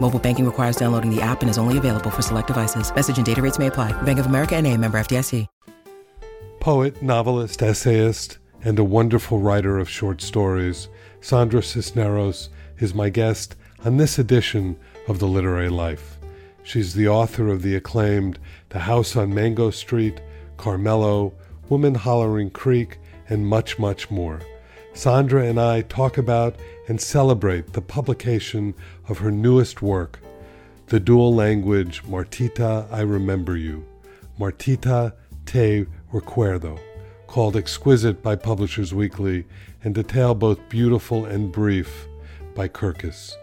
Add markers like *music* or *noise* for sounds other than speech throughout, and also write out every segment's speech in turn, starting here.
Mobile banking requires downloading the app and is only available for select devices. Message and data rates may apply. Bank of America and a member FDIC. Poet, novelist, essayist, and a wonderful writer of short stories, Sandra Cisneros is my guest on this edition of The Literary Life. She's the author of the acclaimed The House on Mango Street, Caramelo, Woman Hollering Creek, and much, much more. Sandra and I talk about and celebrate the publication of her newest work, the dual language Martita, I Remember You, Martita Te Recuerdo, called Exquisite by Publishers Weekly and detail both beautiful and brief by Kirkus.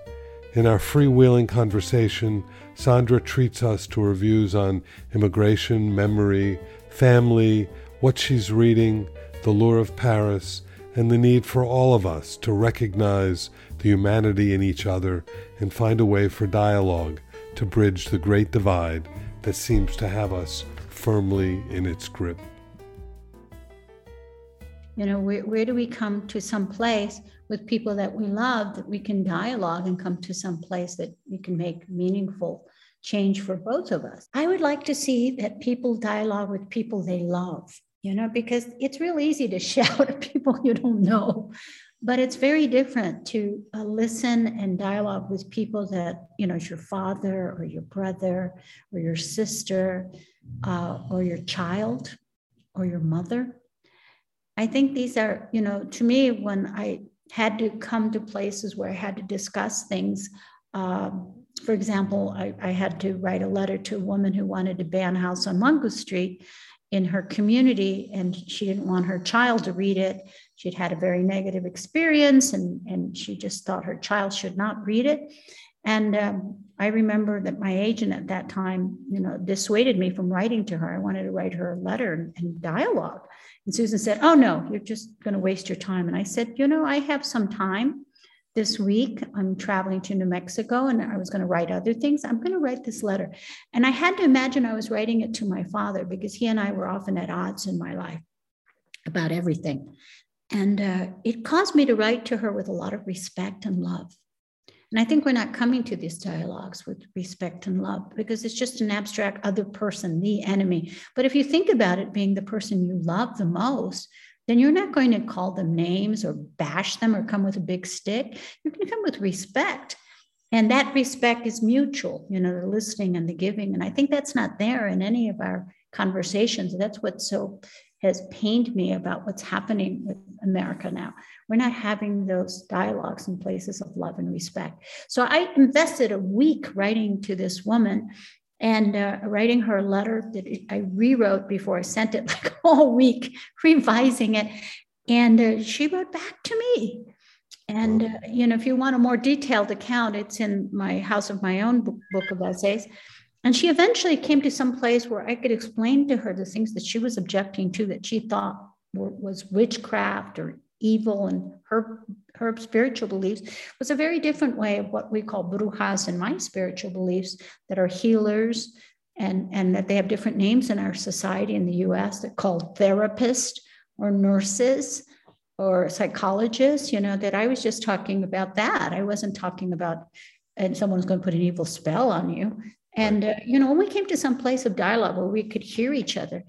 In our freewheeling conversation, Sandra treats us to reviews on immigration, memory, family, what she's reading, the lure of Paris, and the need for all of us to recognize the humanity in each other and find a way for dialogue to bridge the great divide that seems to have us firmly in its grip. You know, where, where do we come to some place with people that we love that we can dialogue and come to some place that we can make meaningful change for both of us. I would like to see that people dialogue with people they love, you know, because it's real easy to *laughs* shout at people you don't know. But it's very different to uh, listen and dialogue with people that, you know, your father or your brother or your sister uh, or your child or your mother. I think these are, you know, to me, when I had to come to places where I had to discuss things. Um, for example, I, I, had to write a letter to a woman who wanted to ban House on Mango Street in her community, and she didn't want her child to read it. She'd had a very negative experience, and, and she just thought her child should not read it. And um, I remember that my agent at that time, you know, dissuaded me from writing to her. I wanted to write her a letter and, and dialogue. And Susan said, Oh, no, you're just going to waste your time. And I said, You know, I have some time this week. I'm traveling to New Mexico and I was going to write other things. I'm going to write this letter. And I had to imagine I was writing it to my father because he and I were often at odds in my life about everything. And uh, it caused me to write to her with a lot of respect and love. And I think we're not coming to these dialogues with respect and love because it's just an abstract other person, the enemy. But if you think about it being the person you love the most, then you're not going to call them names or bash them or come with a big stick. You're going to come with respect. And that respect is mutual, you know, the listening and the giving. And I think that's not there in any of our conversations. That's what so has pained me about what's happening with America now. We're not having those dialogues in places of love and respect. So I invested a week writing to this woman and uh, writing her a letter that I rewrote before I sent it, *laughs* like all week, revising it. And uh, she wrote back to me. And, uh, you know, if you want a more detailed account, it's in my House of My Own book, of essays. And she eventually came to some place where I could explain to her the things that she was objecting to that she thought were, was witchcraft or evil and her her spiritual beliefs was a very different way of what we call brujas in my spiritual beliefs that are healers and and that they have different names in our society in the US they're called therapists or nurses or psychologists you know that I was just talking about that. I wasn't talking about and someone's going to put an evil spell on you. And uh, you know when we came to some place of dialogue where we could hear each other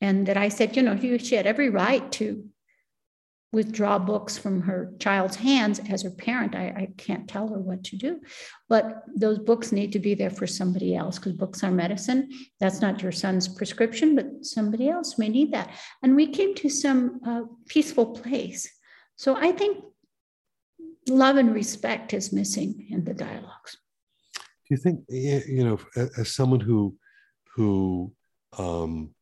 and that I said you know she had every right to withdraw books from her child's hands as her parent. I, I, can't tell her what to do. But those books need to be there for somebody else because books are medicine. That's not your son's prescription but somebody else may need that. And we came to some uh, peaceful place. So i think love and respect is missing in the dialogues. Do you think, you know, as someone who who um,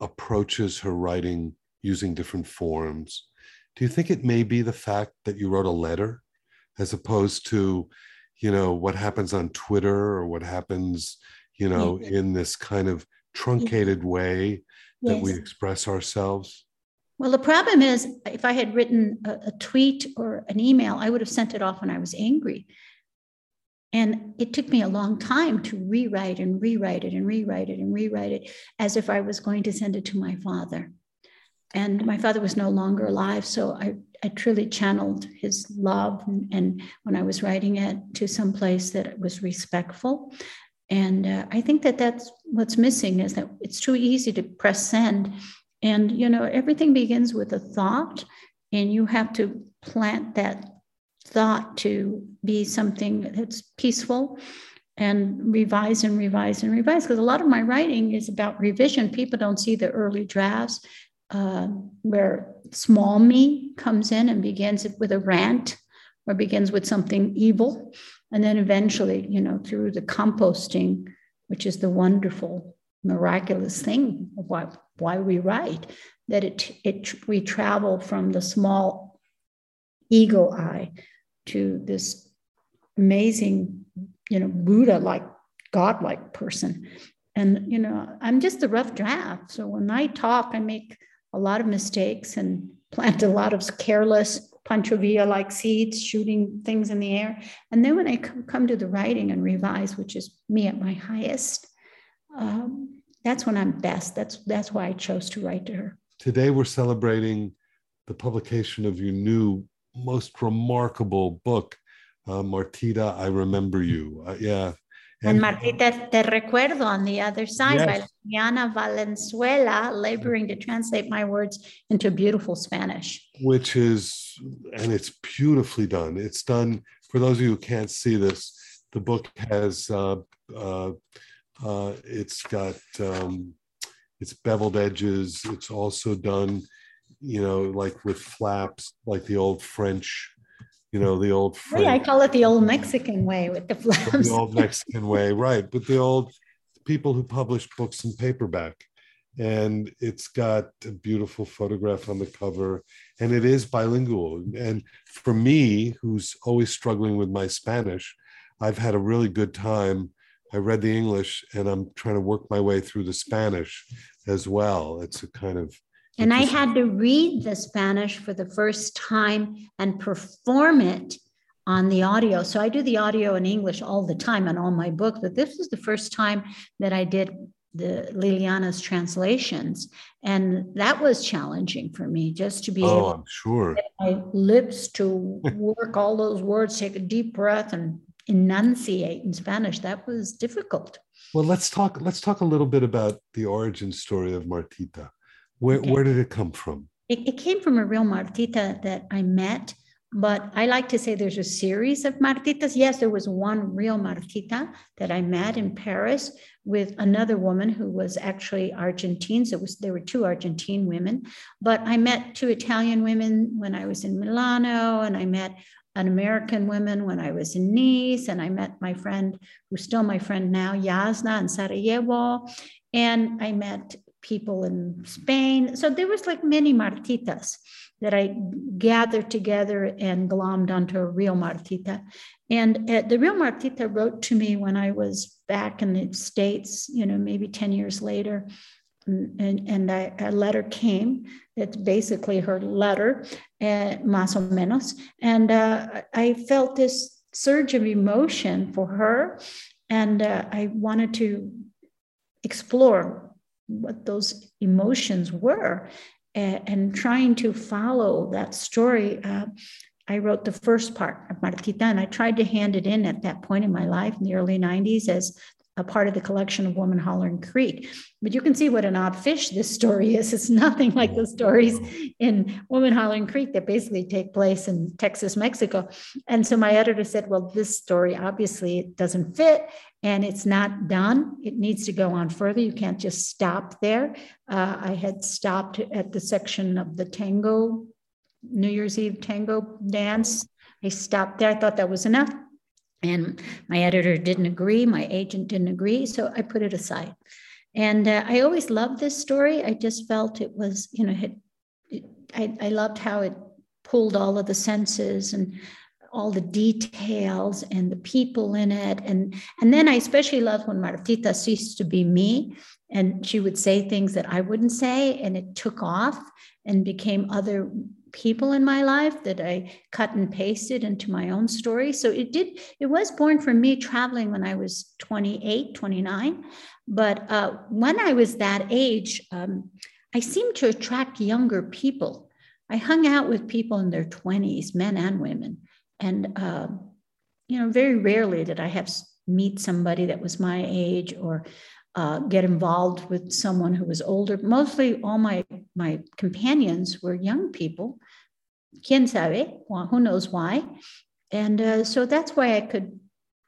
approaches her writing using different forms, do you think it may be the fact that you wrote a letter as opposed to, you know, what happens on Twitter or what happens, you know, in this kind of truncated way that yes. we express ourselves? Well, the problem is, if I had written a, a, tweet or an email, I would have sent it off when I was angry. And it took me a long time to rewrite and rewrite it and rewrite it and rewrite it as if I was going to send it to my father. And my father was no longer alive. So I, I truly channeled his love. And, and when I was writing it to some place that was respectful. And uh, I think that that's what's missing is that it's too easy to press send and, you know, everything begins with a thought, and you have to plant that thought to be something that's peaceful and revise and revise and revise. Because a lot of my writing is about revision. People don't see the early drafts uh, where small me comes in and begins with a rant or begins with something evil. And then eventually, you know, through the composting, which is the wonderful, miraculous thing of what why we write that it it we travel from the small ego I to this amazing you know buddha like God like person and you know i'm just a rough draft so when i talk i make a lot of mistakes and plant a lot of careless pancho villa like seeds shooting things in the air and then when i come to the writing and revise which is me at my highest um, that's when I'm best. That's that's why I chose to write to her. Today we're celebrating the publication of your new, most remarkable book, uh, Martita. I remember you. Uh, yeah. And, and, Martita Te Recuerdo on the other side yes. by Liliana Valenzuela, laboring to translate my words into beautiful Spanish. Which is, and it's beautifully done. It's done, for those of you who can't see this, the book has uh, uh, uh, it's got um, it's beveled edges. It's also done, you know, like with flaps, like the old French, you know, the old I call it the old Mexican way with the flaps. The old Mexican way, right? But the old people who publish books in paperback. And it's got a beautiful photograph on the cover, and it is bilingual. And for me, who's always struggling with my Spanish, I've had a really good time I read the English and I'm trying to work my way through the Spanish as well. It's a kind of and I had to read the Spanish for the first time and perform it on the audio. So I do the audio in English all the time on all my books, but this was the first time that I did the Liliana's translations. And that was challenging for me just to be oh, able I'm sure. my lips to work all those words, take a deep breath and enunciate in Spanish. That was difficult. Well, let's talk. Let's talk a little bit about the origin story of Martita. Where okay. where did it come from? It, it came from a real Martita that I met. But I like to say there's a series of Martitas. Yes, there was one real Martita that I met in Paris with another woman who was actually Argentine. So was, there were two Argentine women. But I met two Italian women when I was in Milano, and I met an American woman when I was in Nice, and I met my friend, who's still my friend now, Yasna in Sarajevo, and I met people in Spain. So there was like many Martitas that I gathered together and glommed onto a real Martita. And uh, the real Martita wrote to me when I was back in the States, you know, maybe 10 years later. And, and I, a letter came. It's basically her letter, uh, más o menos. And uh, I felt this surge of emotion for her. And uh, I wanted to explore what those emotions were and, and trying to follow that story. Uh, I wrote the first part of Martita, and I tried to hand it in at that point in my life in the early 90s as a part of the collection of Woman Hollering Creek. But you can see what an odd fish this story is. It's nothing like the stories in Woman Hollering Creek that basically take place in Texas, Mexico. And so my editor said, well, this story obviously doesn't fit and it's not done. It needs to go on further. You can't just stop there. Uh, I had stopped at the section of the tango New Year's Eve tango dance. I stopped there. I thought that was enough. And my editor didn't agree. My agent didn't agree. So I put it aside. And uh, I always loved this story. I just felt it was, you know, it, it, I, I loved how it pulled all of the senses and all the details and the people in it. And, and then I especially loved when Martita ceased to be me and she would say things that I wouldn't say, and it took off and became other people in my life that I cut and pasted into my own story. So it did, it was born from me traveling when I was 28, 29. But uh, when I was that age, um, I seemed to attract younger people. I hung out with people in their 20s, men and women. And, uh, you know, very rarely did I have meet somebody that was my age or uh, get involved with someone who was older. Mostly all my, my companions were young people. Quien sabe? Well, who knows why? And uh, so that's why I could,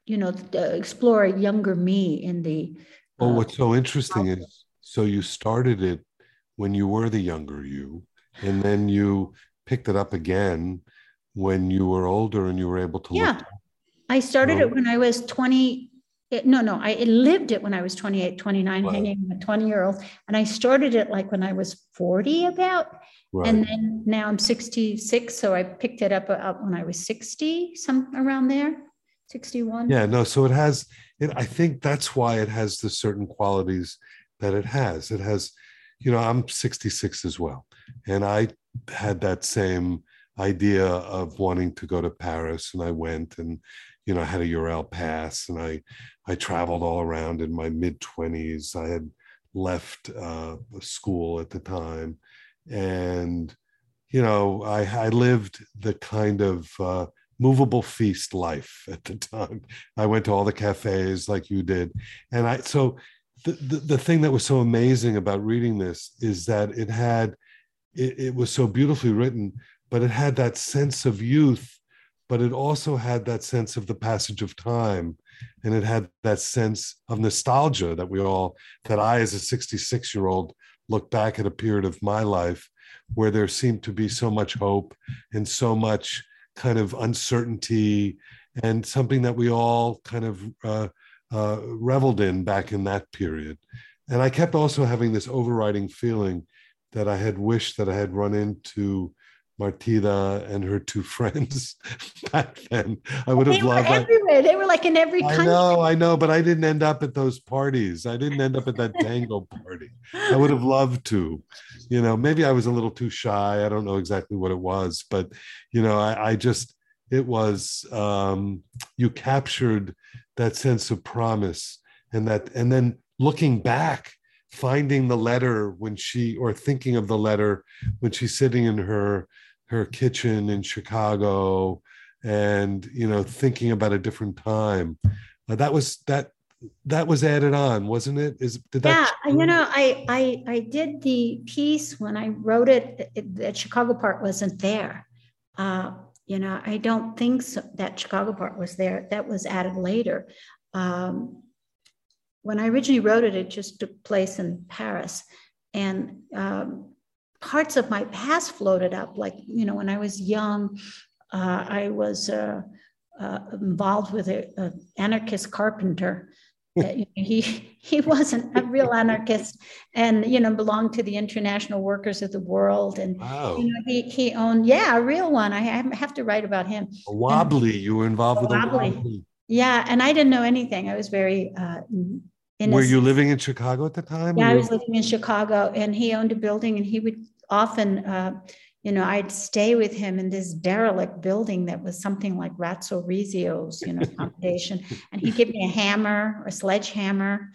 you know, uh, explore a younger me in the. Well, what's so interesting is so you started it when you were the younger you, and then you picked it up again when you were older and you were able to yeah. look. I started it when I was 20, it, no, no, I lived it when I was 28, 29, right. hanging with a 20 year old. And I started it like when I was 40 about. Right. And then now I'm 66. So I picked it up, uh, up when I was 60, some around there, 61. Yeah, no. So it has, it, I think that's why it has the certain qualities that it has. It has, you know, I'm 66 as well. And I had that same idea of wanting to go to Paris. And I went and, you know, I had a Eurail pass and I, I traveled all around in my mid 20s. I had left uh, school at the time. And, you know, I, I lived the kind of uh, movable feast life *laughs* at the time. I went to all the cafes like you did. And I, so the, the, the thing that was so amazing about reading this is that it had, it, it was so beautifully written, but it had that sense of youth but it also had that sense of the passage of time and it had that sense of nostalgia that we all that i as a 66 year old look back at a period of my life where there seemed to be so much hope and so much kind of uncertainty and something that we all kind of uh, uh, reveled in back in that period. And i kept also having this overriding feeling that i had wished that i had run into Martita and her two *laughs* friends *laughs* back then. I would have they loved were everywhere. They were like in every country. I know, I know, but I didn't end up at those parties. I didn't end up at that tango party. I would have loved to. You know, maybe I was a little too shy. I don't know exactly what it was, but you know, I, I just it was um, you captured that sense of promise and that and then looking back finding the letter when she or thinking of the letter when she's sitting in her her kitchen in Chicago and you know thinking about a different time. Uh, that was that that was added on wasn't it? Is did that yeah you know i i i did the piece when i wrote it, it that chicago part wasn't there. Uh, you know i don't think so, that chicago part was there. That was added later. Um, when i originally wrote it it just took place in paris. And um, parts of my past floated up. Like, you know, when I was young, uh, I was uh, uh, involved with an anarchist carpenter. Uh, he he wasn't a real anarchist, and you know belonged to the International Workers of the World, and wow. you know he he owned yeah a real one. I have to write about him. A wobbly, and, you were involved with wobbly. a wobbly. Yeah, and I didn't know anything. I was very uh, were you living in Chicago at the time? Yeah, I was living in Chicago, and he owned a building, and he would often, uh, you know, I'd stay with him in this derelict building that was something like Ratso Rizzo's, you know, *laughs* foundation, and he'd give me a hammer or a sledgehammer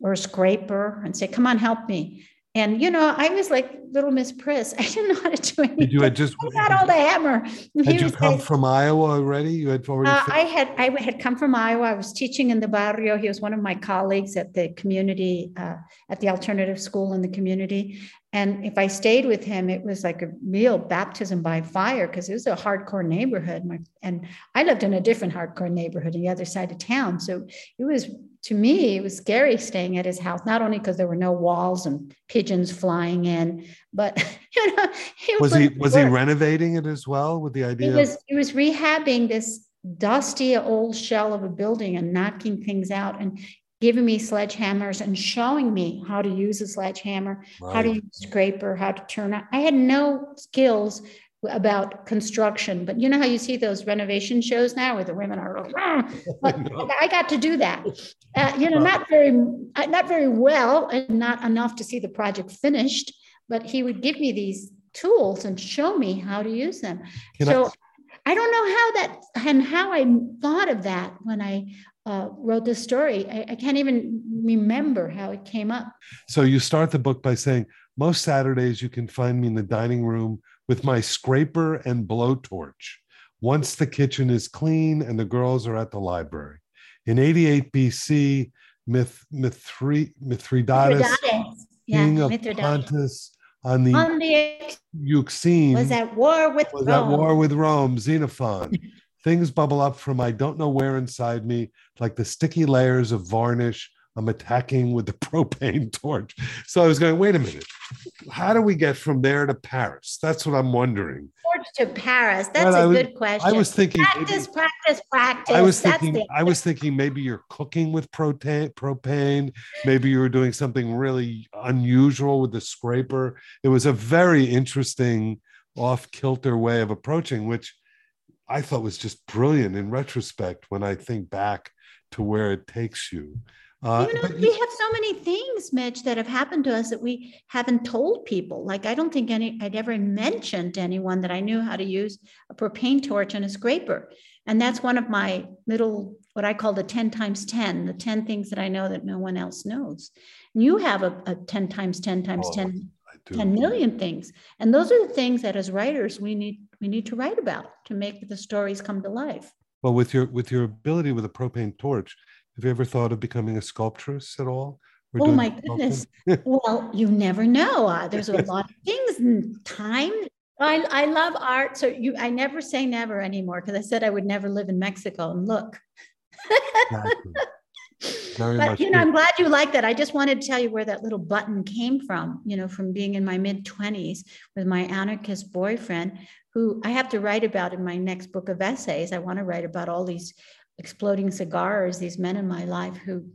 or a scraper and say, "Come on, help me." And you know, I was like little Miss Priss. *laughs* I didn't know how to do anything. Did you had just I got all the hammer. Had you come from Iowa already? You had already. Uh, I had I had come from Iowa. I was teaching in the barrio. He was one of my colleagues at the community uh, at the alternative school in the community. And if I stayed with him, it was like a real baptism by fire because it was a hardcore neighborhood. My, and I lived in a different hardcore neighborhood on the other side of town. So it was to me, it was scary staying at his house, not only because there were no walls and pigeons flying in, but *laughs* you know, he was he was he renovating it as well with the idea? He was he was rehabbing this dusty old shell of a building and knocking things out and giving me sledgehammers and showing me how to use a sledgehammer, right. how to use a scraper, how to turn it. I had no skills about construction, but you know how you see those renovation shows now where the women are, *laughs* but I got to do that. Uh, you know, not very, uh, not very well, and not enough to see the project finished. But he would give me these tools and show me how to use them. Can so I, I don't know how that and how I thought of that when I uh, wrote this story. I, I, can't even remember how it came up. So you start the book by saying, Most Saturdays you can find me in the dining room with my scraper and blowtorch. Once the kitchen is clean and the girls are at the library. In 88 BC, Mith, Mithri, Mithridates, Mithridates. king yeah, of Mithridates. Pontus, on the, on the Euxine was at war with was Rome. at war with Rome, Xenophon. *laughs* Things bubble up from I don't know where inside me, like the sticky layers of varnish I'm attacking with the *laughs* propane torch. So I was going, wait a minute, how do we get from there to Paris? That's what I'm wondering. Torch to Paris. That's well, a was, good question. I was thinking practice, maybe, practice, practice. I was thinking, I was thinking maybe you're cooking with propane, propane. Maybe you were doing something really unusual with the scraper. It was a very interesting off kilter way of approaching, which I thought was just brilliant in retrospect when I think back to where it takes you. Uh, you know, we have so many things, Mitch, that have happened to us that we haven't told people. Like, I don't think any I'd ever mentioned to anyone that I knew how to use a propane torch and a scraper. And that's one of my little, what I call the 10 times 10, the 10 things that I know that no one else knows. And you have a, a 10 times 10 times oh, 10, 10 million things. And those are the things that as writers we need we need to write about to make the stories come to life. Well, with your with your ability with a propane torch, have you ever thought of becoming a sculptress at all? oh my goodness. well, you never know. Uh, there's a *laughs* lot of things and time. I, I love art. So you I never say never anymore because I said I would never live in Mexico and look. *laughs* Very but you know, I'm glad you like that. I just wanted to tell you where that little button came from, you know, from being in my mid 20s with my anarchist boyfriend, who I have to write about in my next book of essays. I want to write about all these exploding cigars, these men in my life who,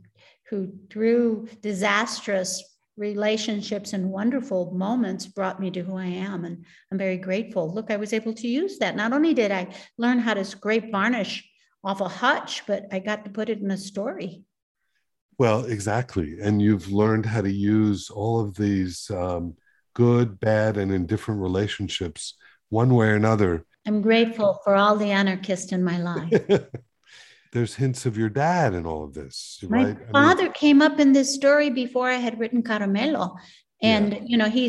who through disastrous relationships and wonderful moments brought me to who I am. And I'm very grateful. Look, I was able to use that. Not only did I learn how to scrape varnish off a hutch, but I got to put it in a story. Well, exactly. And you've learned how to use all of these um, good, bad, and indifferent relationships one way or another. I'm grateful for all the anarchists in my life. *laughs* there's hints of your dad in all of this. My right? father I mean, came up in this story before I had written Caramelo. And yeah. you know he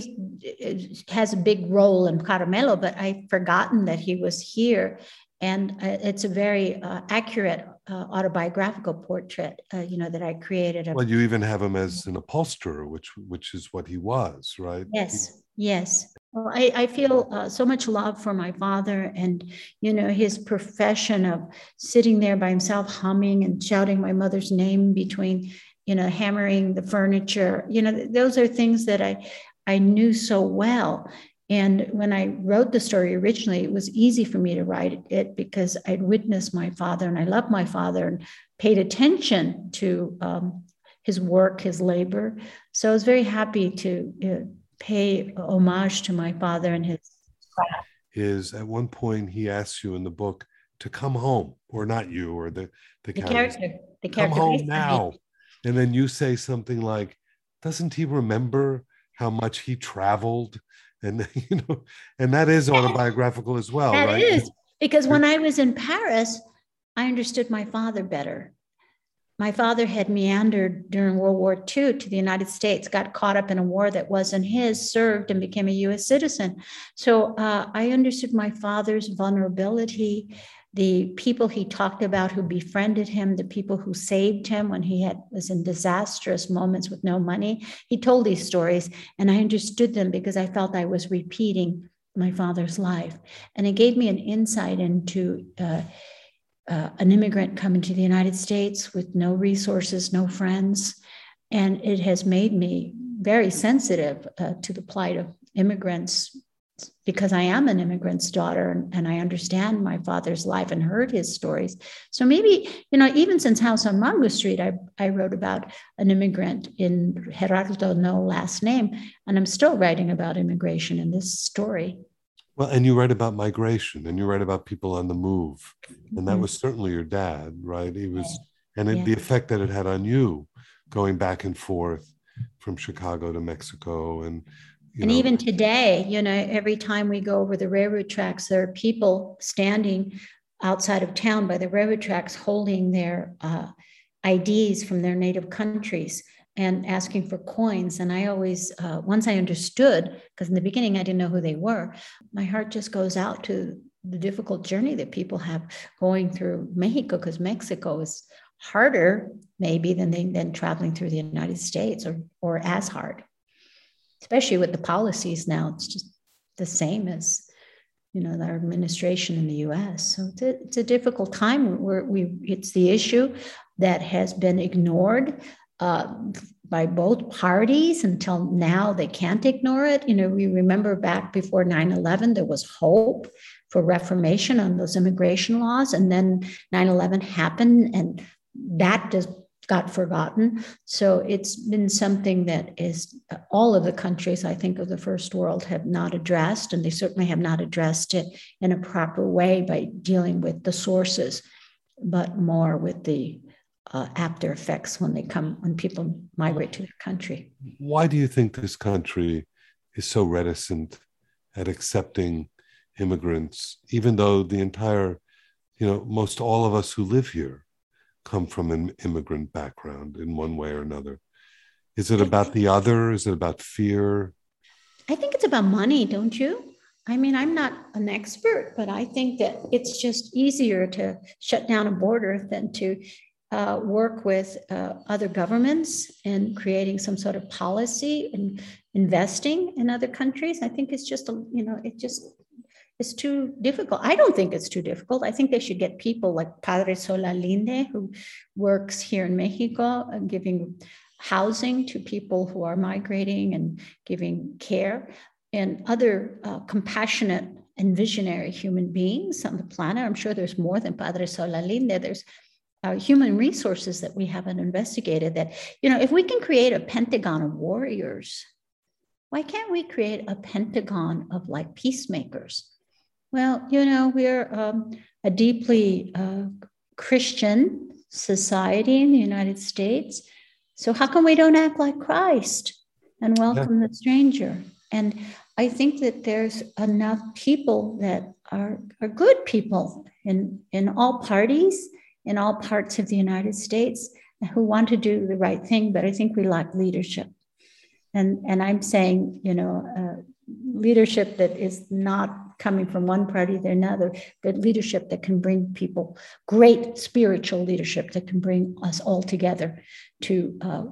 has a big role in Caramelo, but I've forgotten that he was here, and uh, it's a very uh, accurate uh, autobiographical portrait, uh, you know, that I created. Well, you even have him as an upholsterer, which which is what he was, right? Yes, yes. Well, I, I feel uh, so much love for my father and, you know, his profession of sitting there by himself, humming and shouting my mother's name between, you know, hammering the furniture. You know, those are things that I, I knew so well. And when I wrote the story originally, it was easy for me to write it because I'd witnessed my father and I loved my father and paid attention to um, his work, his labor. So I was very happy to uh, pay homage to my father and his. Is at one point he asks you in the book to come home, or not you, or the the, the character. The character. Come home now, and then you say something like, "Doesn't he remember how much he traveled?" And *laughs* you know, and that is autobiographical as well, that right? is because when I was in Paris, I understood my father better my father had meandered during World War II to the United States, got caught up in a war that wasn't his, served, and became a US citizen. So uh, I understood my father's vulnerability, the people he talked about who befriended him, the people who saved him when he had was in disastrous moments with no money. He told these stories, and I understood them because I felt I was repeating my father's life. And it gave me an insight into. Uh, uh, an immigrant coming to the United States with no resources, no friends. And it has made me very sensitive uh, to the plight of immigrants because I am an immigrant's daughter and, and, I understand my father's life and heard his stories. So maybe, you know, even since House on Mango Street, I, I wrote about an immigrant in Gerardo, no last name, and I'm still writing about immigration in this story. Well, and you write about migration and you write about people on the move. And that mm-hmm. was certainly your dad, right? He was, and it, yeah. the effect that it had on you going back and forth from Chicago to Mexico and and know. even today, you know, every time we go over the railroad tracks, there are people standing outside of town by the railroad tracks holding their uh, IDs from their native countries and asking for coins. And I always, uh, once I understood, because in the beginning I didn't know who they were, my heart just goes out to the difficult journey that people have going through Mexico, because Mexico is harder maybe than they, than traveling through the United States or, or as hard especially with the policies now. It's just the same as you know our administration in the U.S. So it's a, it's a difficult time. Where we it's the issue that has been ignored uh, by both parties until now. They can't ignore it. You know, we remember back before 9/11, there was hope for reformation on those immigration laws, and then 9/11 happened, and that just got forgotten. So it's been something that is all of the countries, I think, of the first world have not addressed, and they certainly have not addressed it in a proper way by dealing with the sources, but more with the uh, after effects when they come when people migrate to their country. Why do you think this country is so reticent at accepting immigrants, even though the entire, you know, most all of us who live here come from an immigrant background in one way or another. Is it about the other? Is it about fear? I think it's about money, don't you? I mean, I'm not an expert, but I think that it's just easier to shut down a border than to uh, work with uh, other governments in creating some sort of policy and investing in other countries. I think it's just a, you know, it just is too difficult. I don't think it's too difficult. I think they should get people like Padre Solalinde, who works here in Mexico, uh, giving housing to people who are migrating and giving care, and other uh, compassionate and visionary human beings on the planet. I'm sure there's more than Padre Solalinde. There's uh, human resources that we haven't investigated. That you know, if we can create a pentagon of warriors, why can't we create a pentagon of like peacemakers? Well, you know, we're um, a deeply uh, Christian society in the United States. So how come we don't act like Christ and welcome yeah. the stranger? And I think that there's enough people that are, are good people in, in all parties, in all parts of the United States, who want to do the right thing. But I think we lack leadership. And, and I'm saying, you know, uh, leadership that is not coming from one party to another, but leadership that can bring people, great spiritual leadership that can bring us all together to uh,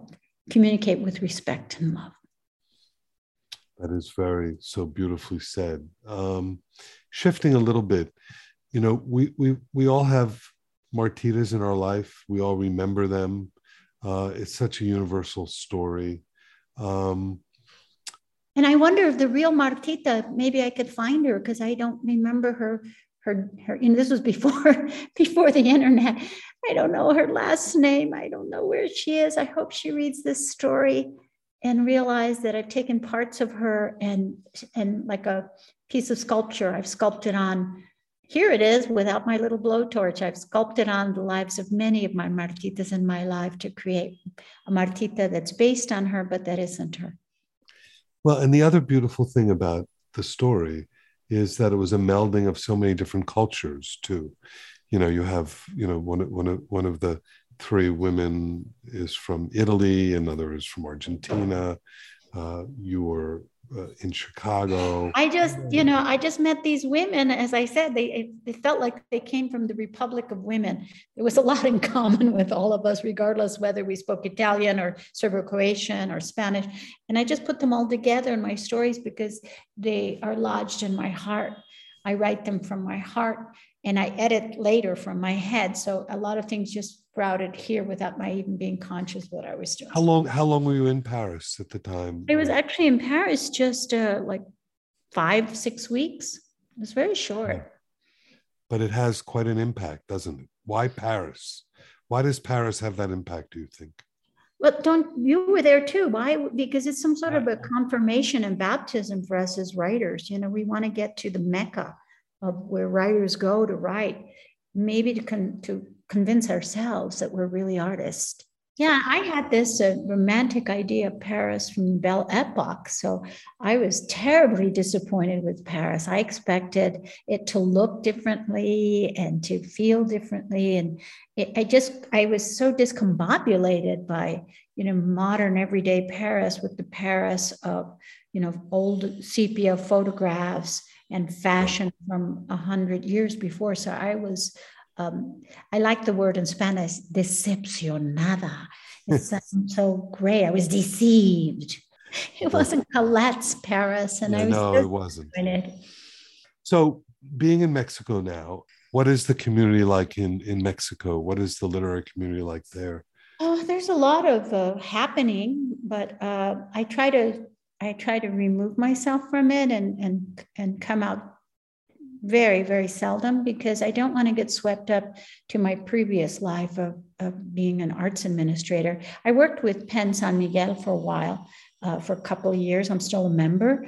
communicate with respect and love. That is very so beautifully said. Um, shifting a little bit, you know, we we we all have martitas in our life. We all remember them. Uh, it's such a universal story. Um, and I wonder if the real Martita, maybe I could find her because I don't remember her. Her, her, you know, this was before *laughs* before the internet. I don't know her last name. I don't know where she is. I hope she reads this story and realize that I've taken parts of her and and like a piece of sculpture, I've sculpted on. Here it is without my little blowtorch. I've sculpted on the lives of many of my martitas in my life to create a martita that's based on her, but that isn't her. Well, and the other beautiful thing about the story is that it was a melding of so many different cultures too. You know, you have you know one one of one of the three women is from Italy, another is from Argentina. Uh, you were uh, in Chicago. I just, you know, I just met these women. As I said, they it felt like they came from the Republic of Women. There was a lot in common with all of us, regardless whether we spoke Italian or Serbo-Croatian or Spanish. And I just put them all together in my stories because they are lodged in my heart. I write them from my heart and I edit later from my head. So a lot of things just sprouted here without my even being conscious what I was doing. How long? How long were you in Paris at the time? I was actually in Paris just uh, like five, six weeks. It was very short. But it has quite an impact, doesn't it? Why Paris? Why does Paris have that impact? Do you think? Well, don't you were there too? Why? Because it's some sort of a confirmation and baptism for us as writers. You know, we want to get to the mecca of where writers go to write, maybe to con- to convince ourselves that we're really artists. Yeah, I had this uh, romantic idea of Paris from Belle Epoque. So I was terribly disappointed with Paris. I expected it to look differently and to feel differently. And it, I just, I was so discombobulated by, you know, modern everyday Paris with the Paris of, you know, old sepia photographs and fashion from a hundred years before. So I was um, I like the word in Spanish, decepcionada. It sounds so great. I was deceived. It wasn't Colette's Paris, and Yeah, I was no, it wasn't. disappointed. So, being in Mexico now, what is the community like in in Mexico? What is the literary community like there? Oh, there's a lot of uh, happening, but uh, I try to I try to remove myself from it and and and come out very very seldom because I don't want to get swept up to my previous life of of being an arts administrator. I worked with PEN San Miguel for a while, uh, for a couple of years. I'm still a member,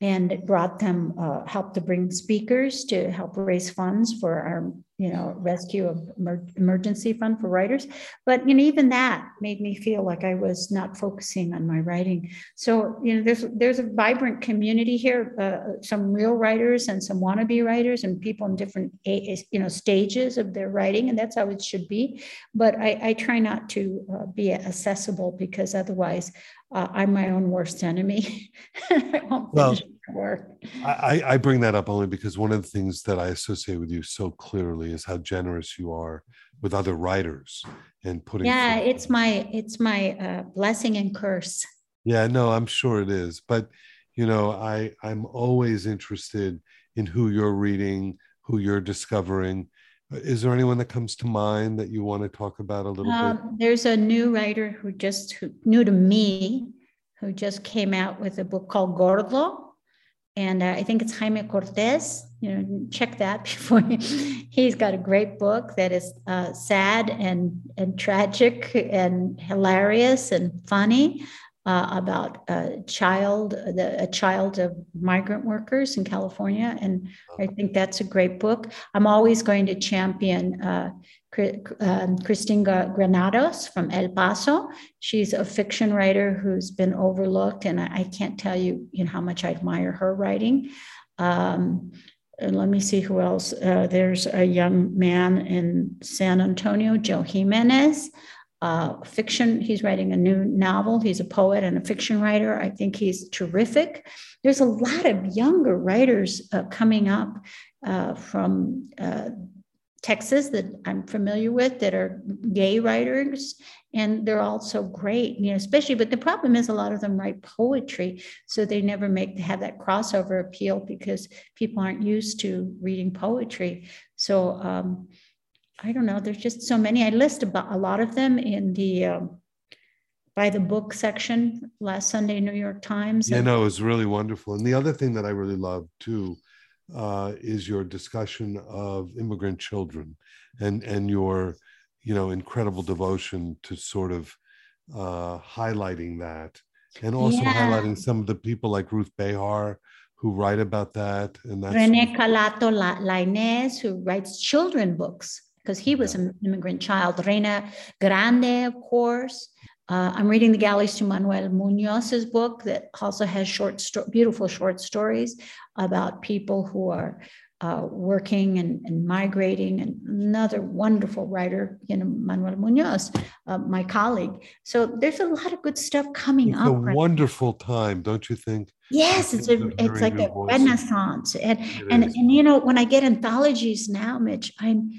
and brought them uh, helped to bring speakers to help raise funds for our you know rescue of emer- emergency fund for writers. But you know even that made me feel like i was not focusing on my writing. So you know there's there's a vibrant community here uh, some real writers and some wannabe writers and people in different you know stages of their writing and that's how it should be. But i, I try not to uh, be accessible because otherwise uh, i'm my own worst enemy. *laughs* Well, work I, I bring that up only because one of the things that I associate with you so clearly is how generous you are with other writers and putting. yeah forth- it's my it's my uh, blessing and curse Yeah, no, I'm sure it is. But you know, I I'm always interested in who you're reading, who you're discovering. Is there anyone that comes to mind that you want to talk about a little bit? Um, there's a new writer who just who, new to me who just came out with a book called Gordo, and uh, I think it's Jaime Cortez. You know, check that *laughs* before he's got a great book that is uh, sad and and tragic and hilarious and funny. Uh, about a child, the, a child of migrant workers in California, and I think that's a great book. I'm always going to champion uh, um, Cristina Granados from El Paso. She's a fiction writer who's been overlooked, and I, I can't tell you, you know, how much I admire her writing. Um, and let me see who else. Uh, there's a young man in San Antonio, Joe Jimenez. Uh, fiction. He's writing a new novel. He's a poet and a fiction writer. I think he's terrific. There's a lot of younger writers uh, coming up uh, from uh, Texas that I'm familiar with that are gay writers, and they're all so great, you know, especially. But the problem is a lot of them write poetry, so they never make have that crossover appeal because people aren't used to reading poetry. So um, I don't know. There's just so many. I list about a lot of them in the um, by the book section last Sunday, New York Times. Yeah, no, it was really wonderful. And the other thing that I really love too uh, is your discussion of immigrant children and and your you know incredible devotion to sort of uh, highlighting that and also Yeah. highlighting some of the people like Ruth Behar who write about that and that's Rene Colato La- Lainez, who writes children books because he was an immigrant child. Reyna Grande, of course. Uh, I'm reading the Galleys to Manuel Munoz's book that also has short, beautiful short stories about people who are uh, working and, and migrating. And another wonderful writer, you know, Manuel Munoz, uh, my colleague. So there's a lot of good stuff coming it's up. a right now. wonderful time, don't you think? Yes, it's It's a it's like a renaissance. And It and is. and you know, when I get anthologies now, Mitch, I'm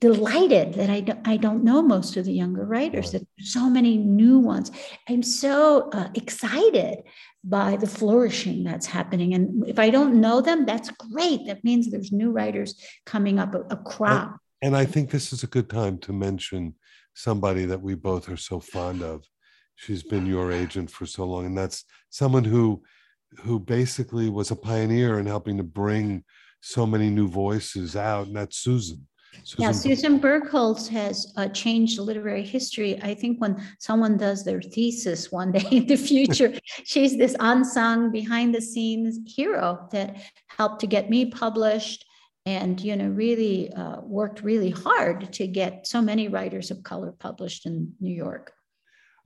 delighted that I, do, I don't know most of the younger writers, that so many new ones. I'm so uh, excited by the flourishing that's happening. And if I don't know them, that's great. That means there's new writers coming up, a, a crop. And, and I think this is a good time to mention somebody that we both are so fond of. She's been your agent for so long, and that's someone who who basically was a pioneer in helping to bring so many new voices out, and that's Susan. Susan yeah, Susan Bergholz has uh, changed literary history. I think when someone does their thesis one *laughs* day in the future, she's this unsung behind the scenes hero that helped to get me published and you know really uh, worked really hard to get so many writers of color published in New York.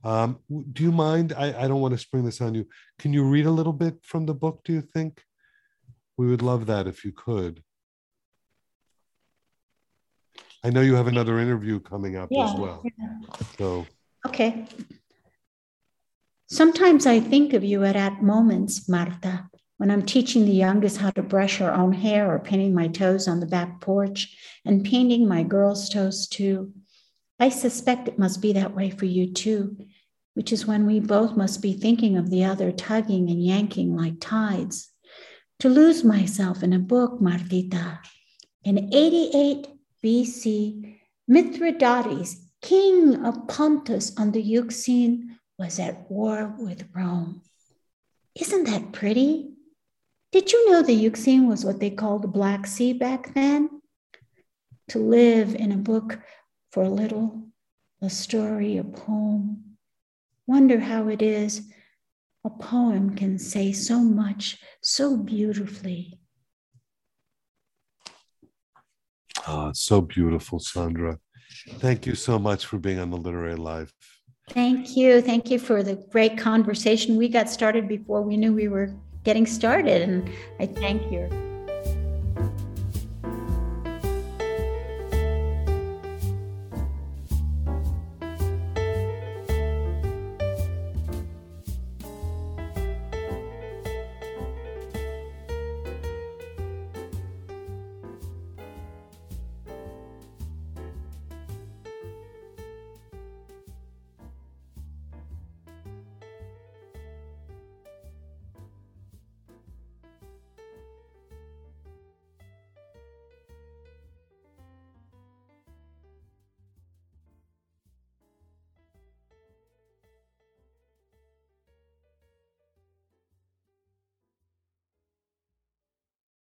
Um, do you mind? I, I don't want to spring this on you. Can you read a little bit from the book? Do you think? We would love that if you could. I know you have another interview coming up yeah. as well. So okay. Sometimes I think of you at, at moments, Marta, when I'm teaching the youngest how to brush her own hair or painting my toes on the back porch and painting my girl's toes too. I suspect it must be that way for you too, which is when we both must be thinking of the other tugging and yanking like tides. To lose myself in a book, Martita. In 88 BC, Mithridates, king of Pontus on the Euxine, was at war with Rome. Isn't that pretty? Did you know the Euxine was what they called the Black Sea back then? To live in a book for a little, a story, a poem. Wonder how it is a poem can say so much so beautifully. Oh, so beautiful, Sandra. Thank you so much for being on the Literary Life. Thank you. Thank you for the great conversation. We got started before we knew we were getting started, and I thank you.